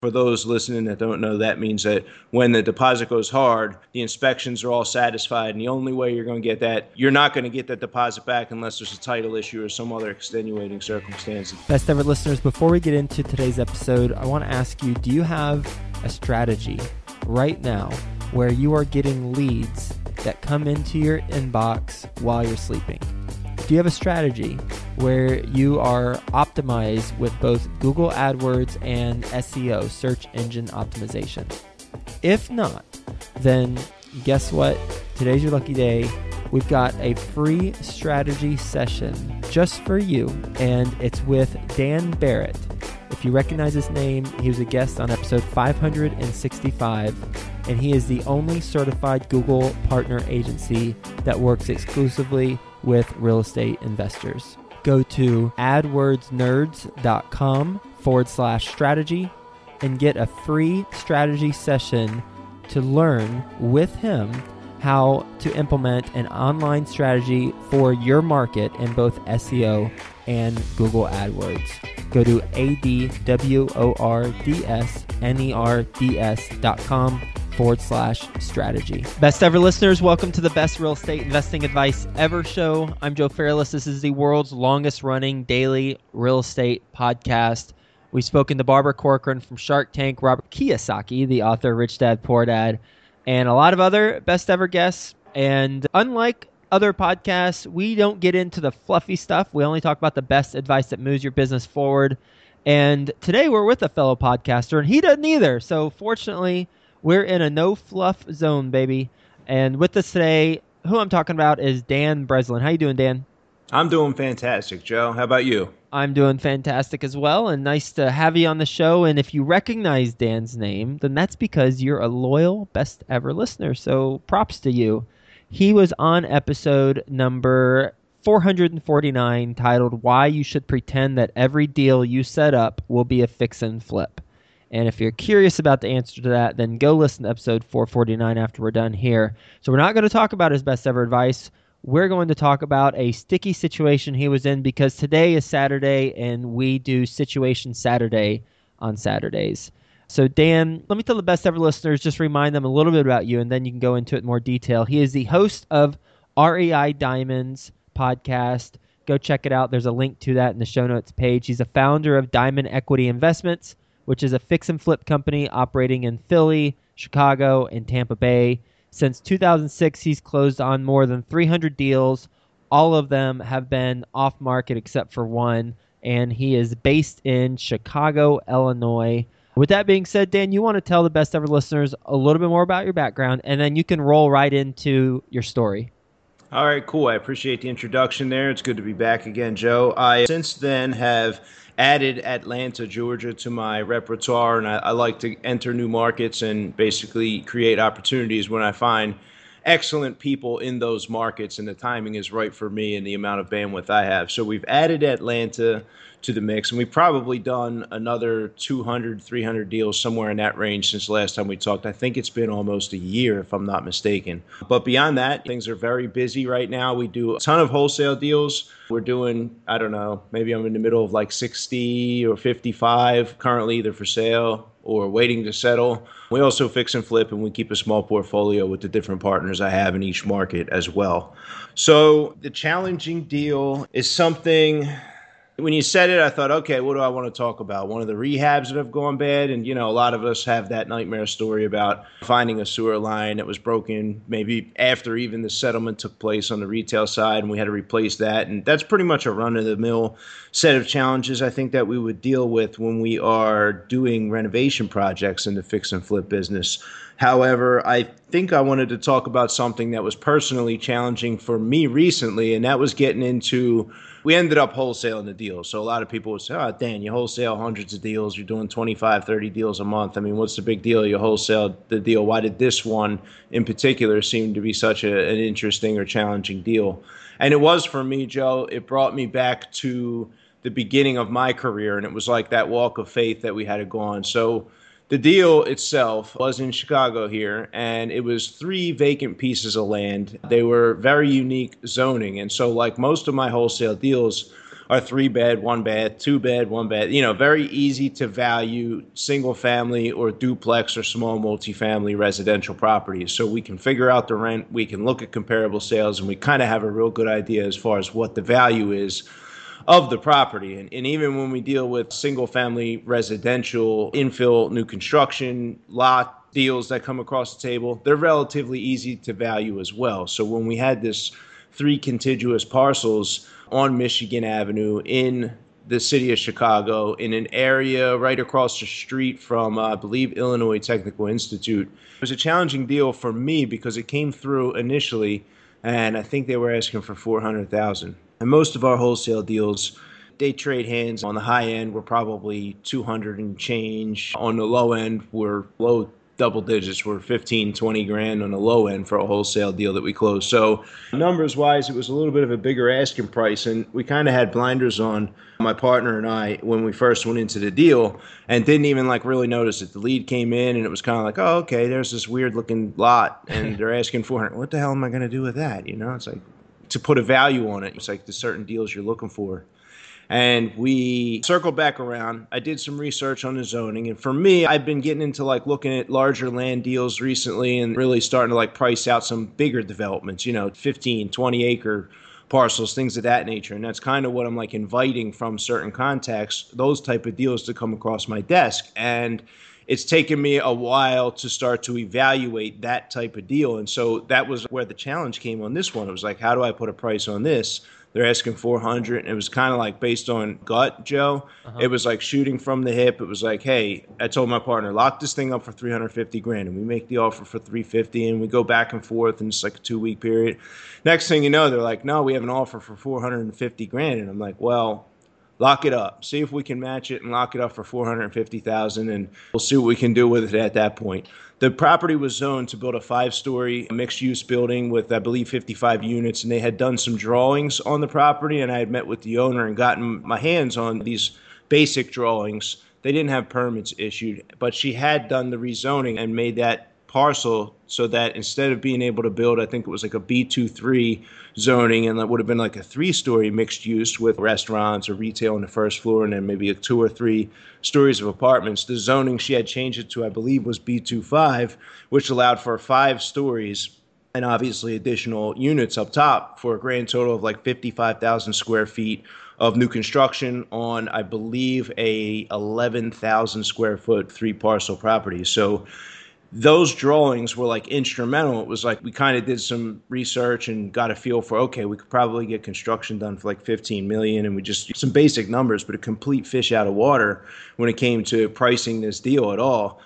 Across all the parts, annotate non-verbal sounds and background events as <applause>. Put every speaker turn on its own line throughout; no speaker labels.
For those listening that don't know, that means that when the deposit goes hard, the inspections are all satisfied. And the only way you're going to get that, you're not going to get that deposit back unless there's a title issue or some other extenuating circumstance.
Best ever listeners, before we get into today's episode, I want to ask you do you have a strategy right now where you are getting leads that come into your inbox while you're sleeping? Do you have a strategy where you are optimized with both Google AdWords and SEO, search engine optimization? If not, then guess what? Today's your lucky day. We've got a free strategy session just for you, and it's with Dan Barrett. If you recognize his name, he was a guest on episode 565, and he is the only certified Google partner agency that works exclusively with real estate investors. Go to adwordsnerds.com forward slash strategy and get a free strategy session to learn with him how to implement an online strategy for your market in both SEO and Google AdWords. Go to adwordsnerds.com forward slash strategy. Best ever listeners, welcome to the best real estate investing advice ever show. I'm Joe Fairless. This is the world's longest running daily real estate podcast. We've spoken to Barbara Corcoran from Shark Tank, Robert Kiyosaki, the author of Rich Dad Poor Dad, and a lot of other best ever guests. And unlike other podcasts, we don't get into the fluffy stuff. We only talk about the best advice that moves your business forward. And today we're with a fellow podcaster, and he doesn't either. So fortunately, we're in a no fluff zone, baby. And with us today, who I'm talking about is Dan Breslin. How you doing, Dan?
I'm doing fantastic, Joe. How about you?
I'm doing fantastic as well, and nice to have you on the show. And if you recognize Dan's name, then that's because you're a loyal, best ever listener. So props to you. He was on episode number 449 titled Why You Should Pretend That Every Deal You Set Up Will Be a Fix and Flip. And if you're curious about the answer to that, then go listen to episode 449 after we're done here. So we're not going to talk about his best ever advice. We're going to talk about a sticky situation he was in because today is Saturday and we do Situation Saturday on Saturdays. So, Dan, let me tell the best ever listeners, just remind them a little bit about you and then you can go into it in more detail. He is the host of REI Diamonds podcast. Go check it out. There's a link to that in the show notes page. He's a founder of Diamond Equity Investments which is a fix and flip company operating in Philly, Chicago, and Tampa Bay. Since 2006, he's closed on more than 300 deals. All of them have been off market except for one, and he is based in Chicago, Illinois. With that being said, Dan, you want to tell the best ever listeners a little bit more about your background, and then you can roll right into your story.
All right, cool. I appreciate the introduction there. It's good to be back again, Joe. I since then have added Atlanta, Georgia to my repertoire, and I, I, like to enter new markets and basically create opportunities when I find excellent people in those markets, and the timing is right for me and the amount of bandwidth I have. So we've added Atlanta to the mix. And we've probably done another 200, 300 deals somewhere in that range since last time we talked. I think it's been almost a year, if I'm not mistaken. But beyond that, things are very busy right now. We do a ton of wholesale deals. We're doing, I don't know, maybe I'm in the middle of like 60 or 55 currently either for sale or waiting to settle. We also fix and flip and we keep a small portfolio with the different partners I have in each market as well. So the challenging deal is something when you said it, I thought, okay, what do I want to talk about? One of the rehabs that have gone bad, and you know, a lot of us have that nightmare story about finding a sewer line that was broken, maybe after even the settlement took place on the retail side, and we had to replace that. And that's pretty much a run-of-the-mill set of challenges I think that we would deal with when we are doing renovation projects in the fix and flip business. However, I think I wanted to talk about something that was personally challenging for me recently, and that was getting into we ended up wholesaling the deals. So a lot of people would say, oh, Dan, you wholesale hundreds of deals. You're doing 25, 30 deals a month. I mean, what's the big deal? You wholesale the deal. Why did this one in particular seem to be such a, an interesting or challenging deal? And it was for me, Joe. It brought me back to the beginning of my career. And it was like that walk of faith that we had to go on. So the deal itself was in Chicago here, and it was three vacant pieces of land. They were very unique zoning. And so, like most of my wholesale deals, are three bed, one bed, two bed, one bed. You know, very easy to value single family or duplex or small multifamily residential properties. So we can figure out the rent, we can look at comparable sales, and we kind of have a real good idea as far as what the value is of the property. And, and even when we deal with single family residential infill new construction lot deals that come across the table, they're relatively easy to value as well. So when we had this three contiguous parcels on Michigan Avenue in the city of Chicago in an area right across the street from, uh, I believe, Illinois Technical Institute. It was a challenging deal for me because it came through initially, and I think they were asking for 400000 And most of our wholesale deals, they trade hands on the high end, were probably 200 and change. On the low end, were low double digits. Were 15 20 grand on the low end for a wholesale deal that we closed. So numbers wise it was a little bit of a bigger asking price and we kind of had blinders on my partner and i when we first went into the deal and didn't even like really notice it. The lead came in and it was kind of like oh okay there's this weird looking lot and <laughs> they're asking 400 what the hell am i going to do with that? You know it's like to put a value on it it's like the certain deals you're looking for and we circled back around. I did some research on the zoning, and for me, I've been getting into like looking at larger land deals recently and really starting to like price out some bigger developments, you know, 15, 20 acre parcels, things of that nature. And that's kind of what I'm like inviting from certain contacts, those type of deals to come across my desk. And it's taken me a while to start to evaluate that type of deal. And so that was where the challenge came on this one. It was like, how do I put a price on this? They're asking 400. And it was kind of like based on gut, Joe. Uh-huh. It was like shooting from the hip. It was like, hey, I told my partner, lock this thing up for 350 grand. And we make the offer for 350 and we go back and forth in just like a two week period. Next thing you know, they're like, no, we have an offer for 450 grand. And I'm like, well, lock it up. See if we can match it and lock it up for 450,000 and we'll see what we can do with it at that point. The property was zoned to build a five story mixed use building with, I believe, 55 units. And they had done some drawings on the property. And I had met with the owner and gotten my hands on these basic drawings. They didn't have permits issued, but she had done the rezoning and made that parcel so that instead of being able to build, I think it was like a B23 zoning, and that would have been like a three story mixed use with restaurants or retail on the first floor, and then maybe a two or three stories of apartments. The zoning she had changed it to, I believe, was B25, which allowed for five stories and obviously additional units up top for a grand total of like 55,000 square feet of new construction on, I believe, a 11,000 square foot three parcel property. So those drawings were like instrumental. It was like we kind of did some research and got a feel for okay, we could probably get construction done for like 15 million, and we just some basic numbers, but a complete fish out of water when it came to pricing this deal at all.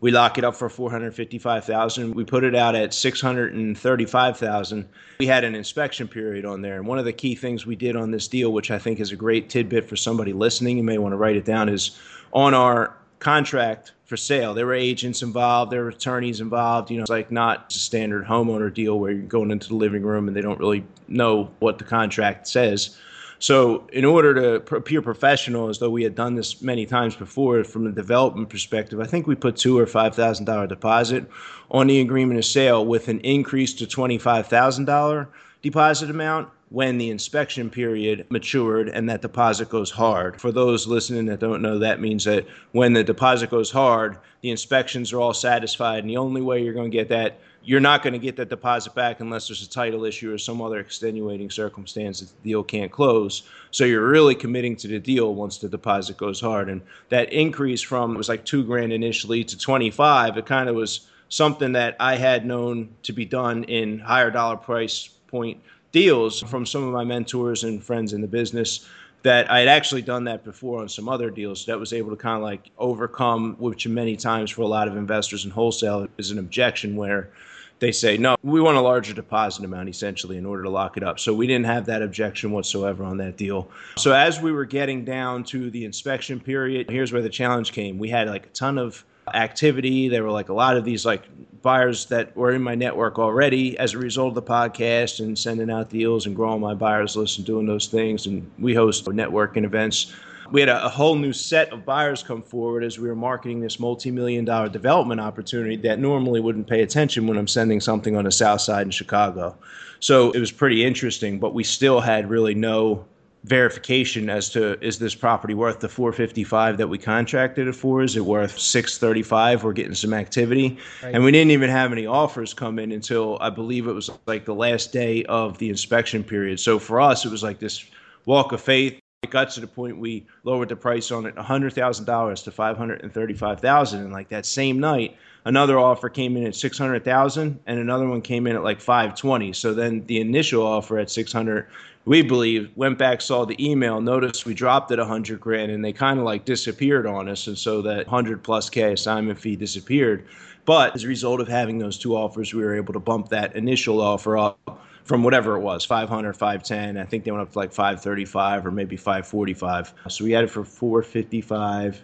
We lock it up for 455,000. We put it out at 635,000. We had an inspection period on there, and one of the key things we did on this deal, which I think is a great tidbit for somebody listening, you may want to write it down, is on our contract for sale. There were agents involved, there were attorneys involved. You know, it's like not a standard homeowner deal where you're going into the living room and they don't really know what the contract says. So, in order to appear professional, as though we had done this many times before, from a development perspective, I think we put two or five thousand dollar deposit on the agreement of sale with an increase to twenty five thousand dollar deposit amount when the inspection period matured and that deposit goes hard. For those listening that don't know, that means that when the deposit goes hard, the inspections are all satisfied. And the only way you're going to get that, you're not going to get that deposit back unless there's a title issue or some other extenuating circumstance that the deal can't close. So you're really committing to the deal once the deposit goes hard. And that increase from it was like two grand initially to 25, it kind of was something that I had known to be done in higher dollar price point deals from some of my mentors and friends in the business that I had actually done that before on some other deals that was able to kind of like overcome, which many times for a lot of investors in wholesale is an objection where they say, no, we want a larger deposit amount essentially in order to lock it up. So we didn't have that objection whatsoever on that deal. So as we were getting down to the inspection period, here's where the challenge came. We had like a ton of activity. There were like a lot of these like buyers that were in my network already as a result of the podcast and sending out deals and growing my buyers list and doing those things. And we host networking events. We had a, a whole new set of buyers come forward as we were marketing this multi-million dollar development opportunity that normally wouldn't pay attention when I'm sending something on the south side in Chicago. So it was pretty interesting, but we still had really no verification as to is this property worth the 455 that we contracted it for? Is it worth 635 we're getting some activity. Right. and we didn't even have any offers come in until i believe it was like the last day of the inspection period. So for us it was like this walk of faith. It got to the point we lowered the price on it $100000 to 535000 and like that same night another offer came in at 600,000 and another one came in at like 520 so then the initial offer at 600 we believe went back saw the email noticed we dropped it 100 grand and they kind of like disappeared on us and so that 100 plus k assignment fee disappeared. But as a result of having those two offers we were able to bump that initial offer up from whatever it was 500 510 i think they went up to like 535 or maybe 545 so we had it for 455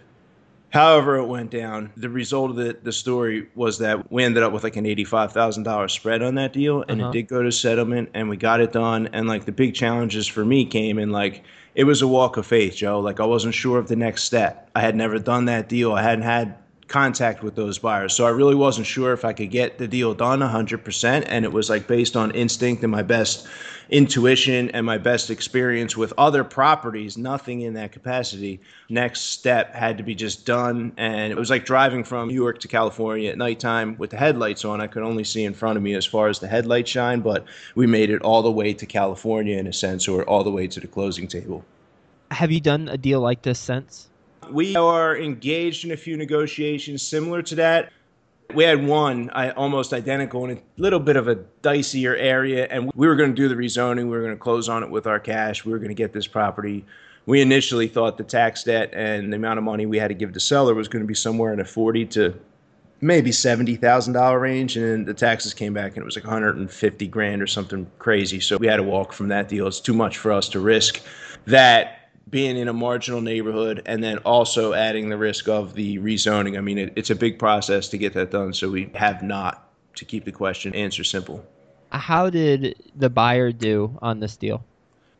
However, it went down. The result of the, the story was that we ended up with like an $85,000 spread on that deal, and uh-huh. it did go to settlement, and we got it done. And like the big challenges for me came in like it was a walk of faith, Joe. Like I wasn't sure of the next step. I had never done that deal. I hadn't had contact with those buyers. So I really wasn't sure if I could get the deal done 100%. And it was like based on instinct and my best intuition and my best experience with other properties, nothing in that capacity. Next step had to be just done. And it was like driving from New York to California at nighttime with the headlights on. I could only see in front of me as far as the headlights shine, but we made it all the way to California in a sense, or all the way to the closing table.
Have you done a deal like this since?
We are engaged in a few negotiations similar to that. We had one I, almost identical in a little bit of a dicier area, and we were going to do the rezoning. We were going to close on it with our cash. We were going to get this property. We initially thought the tax debt and the amount of money we had to give the seller was going to be somewhere in a forty to maybe seventy thousand dollar range, and then the taxes came back and it was like one hundred and fifty grand or something crazy. So we had to walk from that deal. It's too much for us to risk that being in a marginal neighborhood and then also adding the risk of the rezoning. I mean, it, it's a big process to get that done. So we have not, to keep the question answer simple.
How did the buyer do on this deal?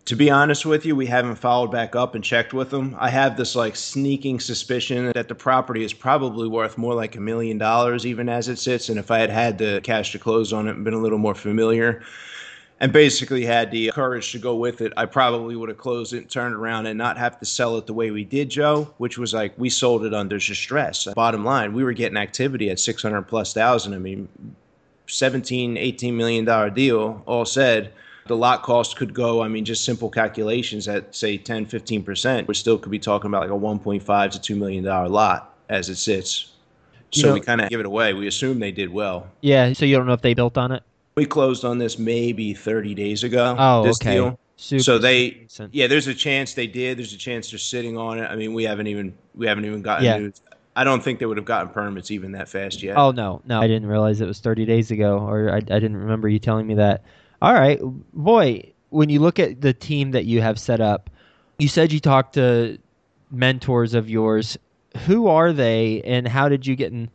To be honest with you, we haven't followed back up and checked with them. I have this like sneaking suspicion that the property is probably worth more like a million dollars even as it sits. And if I had had the cash to close on it and been a little more familiar, and basically had the courage to go with it, I probably would have closed it, turned around, and not have to sell it the way we did, Joe, which was like we sold it under distress. Bottom line, we were getting activity at 600 plus thousand. I mean, 17, 18 million dollar deal, all said. The lot cost could go, I mean, just simple calculations at say 10, 15%. We still could be talking about like a 1.5 to $2 million lot as it sits. So know, we kind of give it away. We assume they did well.
Yeah. So you don't know if they built on it?
We closed on this maybe 30 days ago.
Oh,
this
okay. Deal.
Super so they, decent. yeah, there's a chance they did. There's a chance they're sitting on it. I mean, we haven't even we haven't even gotten yeah. news. I don't think they would have gotten permits even that fast yet.
Oh no, no, I didn't realize it was 30 days ago, or I, I didn't remember you telling me that. All right, boy, when you look at the team that you have set up, you said you talked to mentors of yours. Who are they, and how did you get in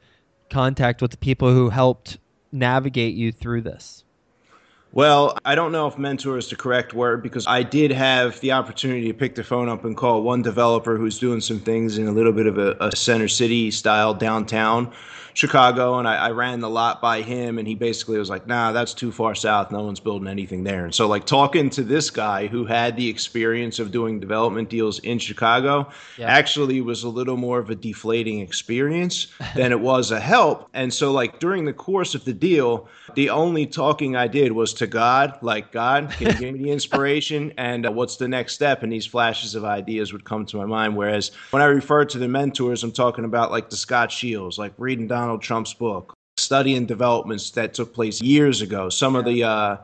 contact with the people who helped navigate you through this?
Well, I don't know if mentor is the correct word because I did have the opportunity to pick the phone up and call one developer who's doing some things in a little bit of a, a center city style downtown Chicago, and I, I, ran the lot by him, and he basically was like, "Nah, that's too far south. No one's building anything there." And so, like talking to this guy who had the experience of doing development deals in Chicago, yeah. actually was a little more of a deflating experience than it was a help. And so, like during the course of the deal, the only talking I did was to God, like God, can you give me the inspiration, and uh, what's the next step? And these flashes of ideas would come to my mind. Whereas when I refer to the mentors, I'm talking about like the Scott Shields, like reading down Donald Trump's book, studying developments that took place years ago. Some of the uh,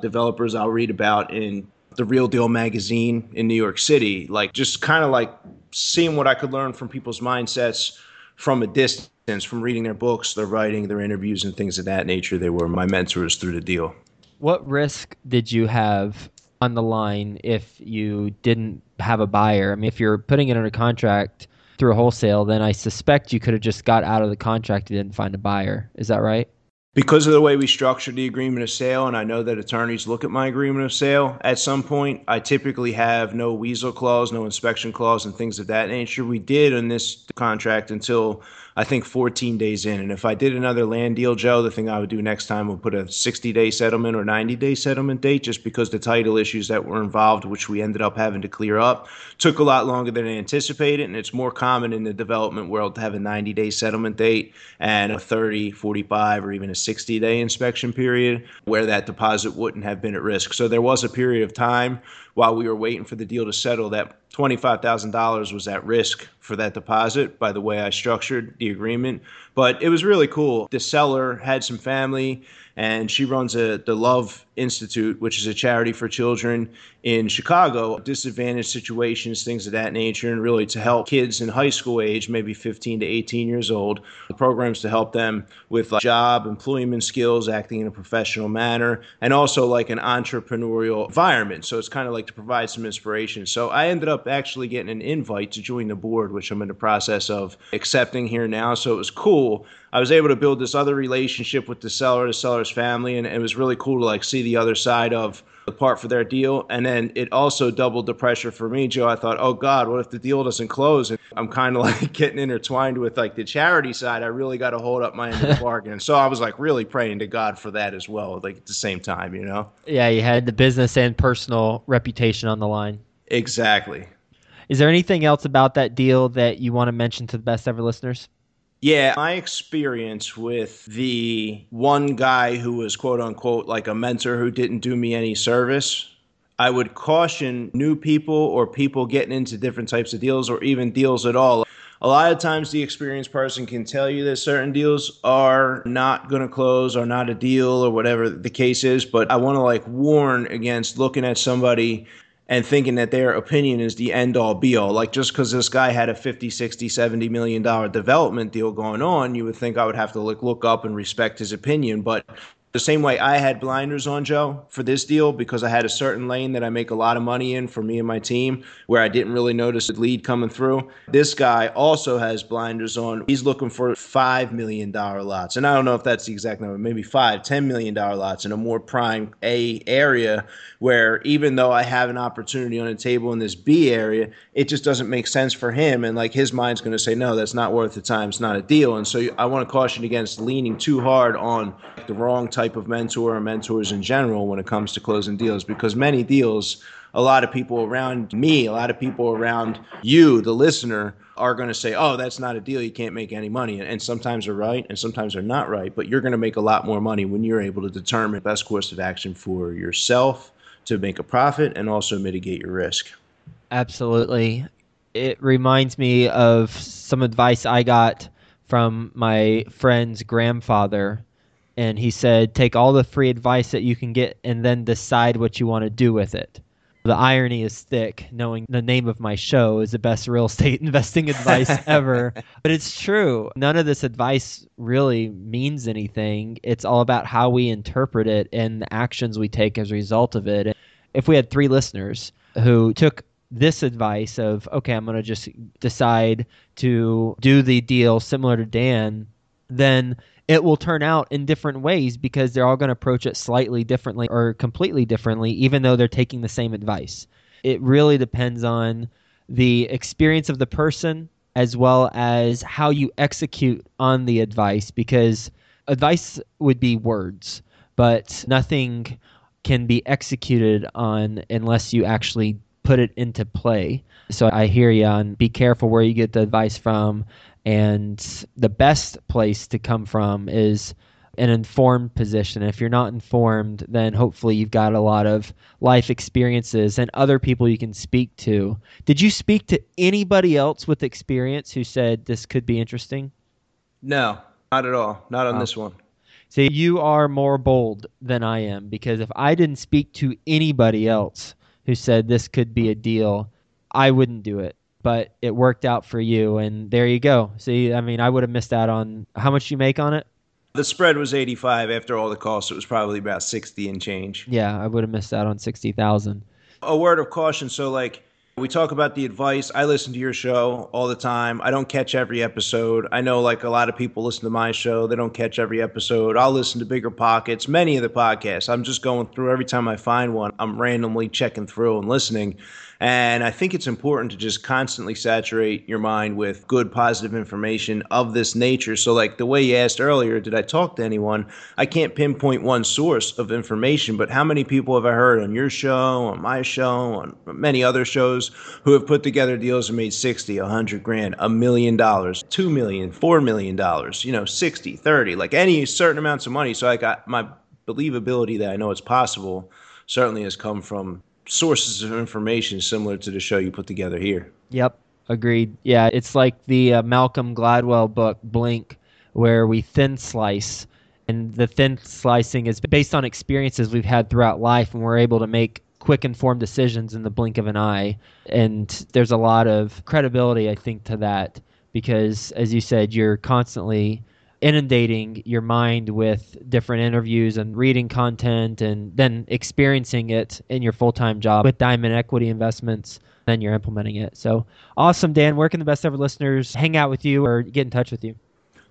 developers I'll read about in the Real Deal magazine in New York City, like just kind of like seeing what I could learn from people's mindsets from a distance, from reading their books, their writing, their interviews, and things of that nature. They were my mentors through the deal.
What risk did you have on the line if you didn't have a buyer? I mean, if you're putting it under contract through a wholesale, then I suspect you could have just got out of the contract and didn't find a buyer. Is that right?
Because of the way we structured the agreement of sale, and I know that attorneys look at my agreement of sale at some point, I typically have no weasel clause, no inspection clause, and things of that nature. We did in this contract until I think 14 days in. And if I did another land deal, Joe, the thing I would do next time would put a 60 day settlement or 90 day settlement date just because the title issues that were involved, which we ended up having to clear up, took a lot longer than anticipated. And it's more common in the development world to have a 90 day settlement date and a 30, 45, or even a 60 day inspection period where that deposit wouldn't have been at risk. So there was a period of time while we were waiting for the deal to settle that $25,000 was at risk for that deposit by the way I structured the agreement. But it was really cool. The seller had some family and she runs a the Love Institute, which is a charity for children in Chicago, disadvantaged situations, things of that nature, and really to help kids in high school age, maybe 15 to 18 years old. The programs to help them with like job, employment skills, acting in a professional manner, and also like an entrepreneurial environment. So it's kind of like to provide some inspiration. So I ended up actually getting an invite to join the board, which I'm in the process of accepting here now. So it was cool. I was able to build this other relationship with the seller, the family, and it was really cool to like see the other side of the part for their deal. And then it also doubled the pressure for me, Joe. I thought, oh God, what if the deal doesn't close? And I'm kind of <laughs> like getting intertwined with like the charity side. I really got to hold up my end of the <laughs> bargain. So I was like really praying to God for that as well, like at the same time, you know?
Yeah, you had the business and personal reputation on the line.
Exactly.
Is there anything else about that deal that you want to mention to the best ever listeners?
Yeah, my experience with the one guy who was quote unquote like a mentor who didn't do me any service, I would caution new people or people getting into different types of deals or even deals at all. A lot of times, the experienced person can tell you that certain deals are not going to close or not a deal or whatever the case is. But I want to like warn against looking at somebody and thinking that their opinion is the end all be all. Like just because this guy had a 50, 60, 70 million dollar development deal going on, you would think I would have to look look up and respect his opinion. But the same way I had blinders on, Joe, for this deal because I had a certain lane that I make a lot of money in for me and my team where I didn't really notice a lead coming through. This guy also has blinders on. He's looking for $5 million lots. And I don't know if that's the exact number, maybe five, $10 million lots in a more prime A area where even though I have an opportunity on the table in this B area, it just doesn't make sense for him. And like his mind's going to say, no, that's not worth the time. It's not a deal. And so I want to caution against leaning too hard on the wrong type type of mentor or mentors in general when it comes to closing deals because many deals a lot of people around me, a lot of people around you, the listener, are going to say, oh, that's not a deal. You can't make any money. And sometimes they're right and sometimes they're not right. But you're going to make a lot more money when you're able to determine best course of action for yourself to make a profit and also mitigate your risk.
Absolutely. It reminds me of some advice I got from my friend's grandfather and he said take all the free advice that you can get and then decide what you want to do with it. The irony is thick knowing the name of my show is the best real <laughs> estate investing advice <laughs> ever. But it's true. None of this advice really means anything. It's all about how we interpret it and the actions we take as a result of it. If we had three listeners who took this advice of okay i'm going to just decide to do the deal similar to dan then it will turn out in different ways because they're all going to approach it slightly differently or completely differently, even though they're taking the same advice. It really depends on the experience of the person as well as how you execute on the advice because advice would be words, but nothing can be executed on unless you actually put it into play. So I hear you on be careful where you get the advice from and the best place to come from is an informed position. If you're not informed, then hopefully you've got a lot of life experiences and other people you can speak to. Did you speak to anybody else with experience who said this could be interesting?
No, not at all. Not on this one.
See, you are more bold than I am because if I didn't speak to anybody else who said this could be a deal, I wouldn't do it but it worked out for you, and there you go. See, I mean, I would have missed out on how much you make on it.
The spread was 85 after all the costs. It was probably about 60 and change.
Yeah, I would have missed out on 60,000.
A word of caution. So, like, we talk about the advice. I listen to your show all the time. I don't catch every episode. I know, like, a lot of people listen to my show. They don't catch every episode. I'll listen to Bigger Pockets, many of the podcasts. I'm just going through every time I find one, I'm randomly checking through and listening. And I think it's important to just constantly saturate your mind with good, positive information of this nature. So, like the way you asked earlier, did I talk to anyone? I can't pinpoint one source of information, but how many people have I heard on your show, on my show, on many other shows who have put together deals and made 60, 100 grand, a million dollars, 2 million, 4 million dollars, you know, 60, 30, like any certain amounts of money. So I got my believability that I know it's possible certainly has come from sources of information similar to the show you put together here.
Yep, agreed. Yeah, it's like the uh, Malcolm Gladwell book Blink, where we thin slice, and the thin slicing is based on experiences we've had throughout life, and we're able to make quick informed decisions in the blink of an eye. And there's a lot of credibility, I think, to that because, as you said, you're constantly inundating your mind with different interviews and reading content and then experiencing it in your full-time job with diamond equity investments then you're implementing it. So awesome dan. Where can the best ever listeners hang out with you or get in touch with you?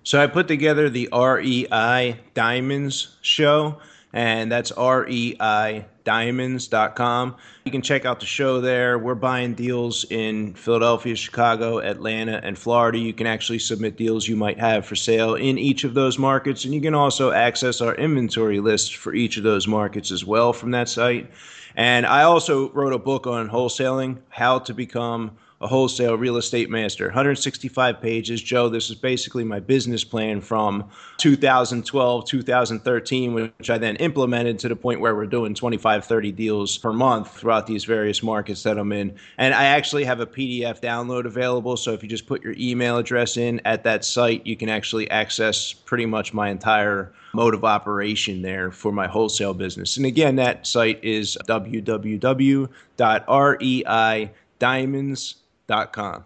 So i put together the rei diamonds show and that's rei diamonds.com. You can check out the show there. We're buying deals in Philadelphia, Chicago, Atlanta, and Florida. You can actually submit deals you might have for sale in each of those markets, and you can also access our inventory list for each of those markets as well from that site. And I also wrote a book on wholesaling, how to become a wholesale real estate master. 165 pages. Joe, this is basically my business plan from 2012, 2013, which I then implemented to the point where we're doing 25, 30 deals per month throughout these various markets that I'm in. And I actually have a PDF download available. So if you just put your email address in at that site, you can actually access pretty much my entire mode of operation there for my wholesale business. And again, that site is www.reidiamonds.com com.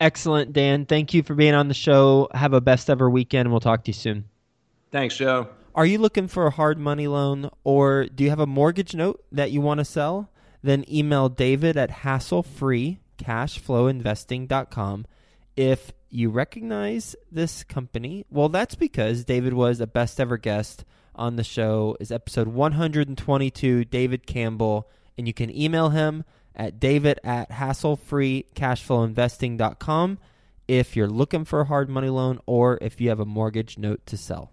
Excellent, Dan. Thank you for being on the show. Have a best ever weekend, and we'll talk to you soon.
Thanks, Joe.
Are you looking for a hard money loan, or do you have a mortgage note that you want to sell? Then email David at hasslefreecashflowinvesting.com. If you recognize this company, well, that's because David was a best ever guest on the show. Is episode 122, David Campbell, and you can email him at david at hasslefreecashflowinvesting.com if you're looking for a hard money loan or if you have a mortgage note to sell.